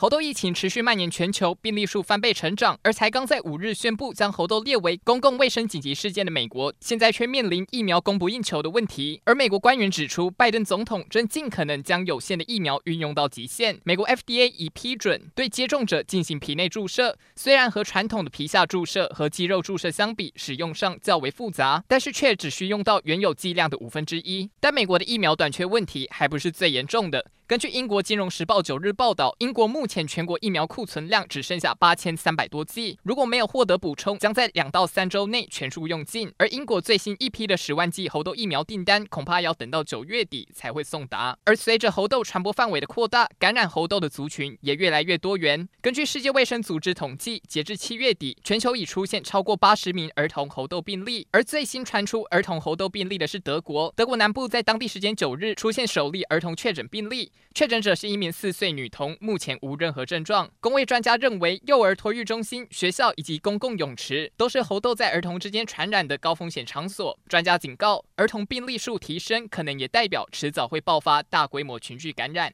猴痘疫情持续蔓延全球，病例数翻倍成长。而才刚在五日宣布将猴痘列为公共卫生紧急事件的美国，现在却面临疫苗供不应求的问题。而美国官员指出，拜登总统正尽可能将有限的疫苗运用到极限。美国 FDA 已批准对接种者进行皮内注射，虽然和传统的皮下注射和肌肉注射相比，使用上较为复杂，但是却只需用到原有剂量的五分之一。但美国的疫苗短缺问题还不是最严重的。根据英国金融时报九日报道，英国目前全国疫苗库存量只剩下八千三百多剂，如果没有获得补充，将在两到三周内全数用尽。而英国最新一批的十万剂猴痘疫苗订单，恐怕要等到九月底才会送达。而随着猴痘传播范围的扩大，感染猴痘的族群也越来越多元。根据世界卫生组织统计，截至七月底，全球已出现超过八十名儿童猴痘病例。而最新传出儿童猴痘病例的是德国，德国南部在当地时间九日出现首例儿童确诊病例。确诊者是一名四岁女童，目前无任何症状。公卫专家认为，幼儿托育中心、学校以及公共泳池都是猴痘在儿童之间传染的高风险场所。专家警告，儿童病例数提升，可能也代表迟早会爆发大规模群聚感染。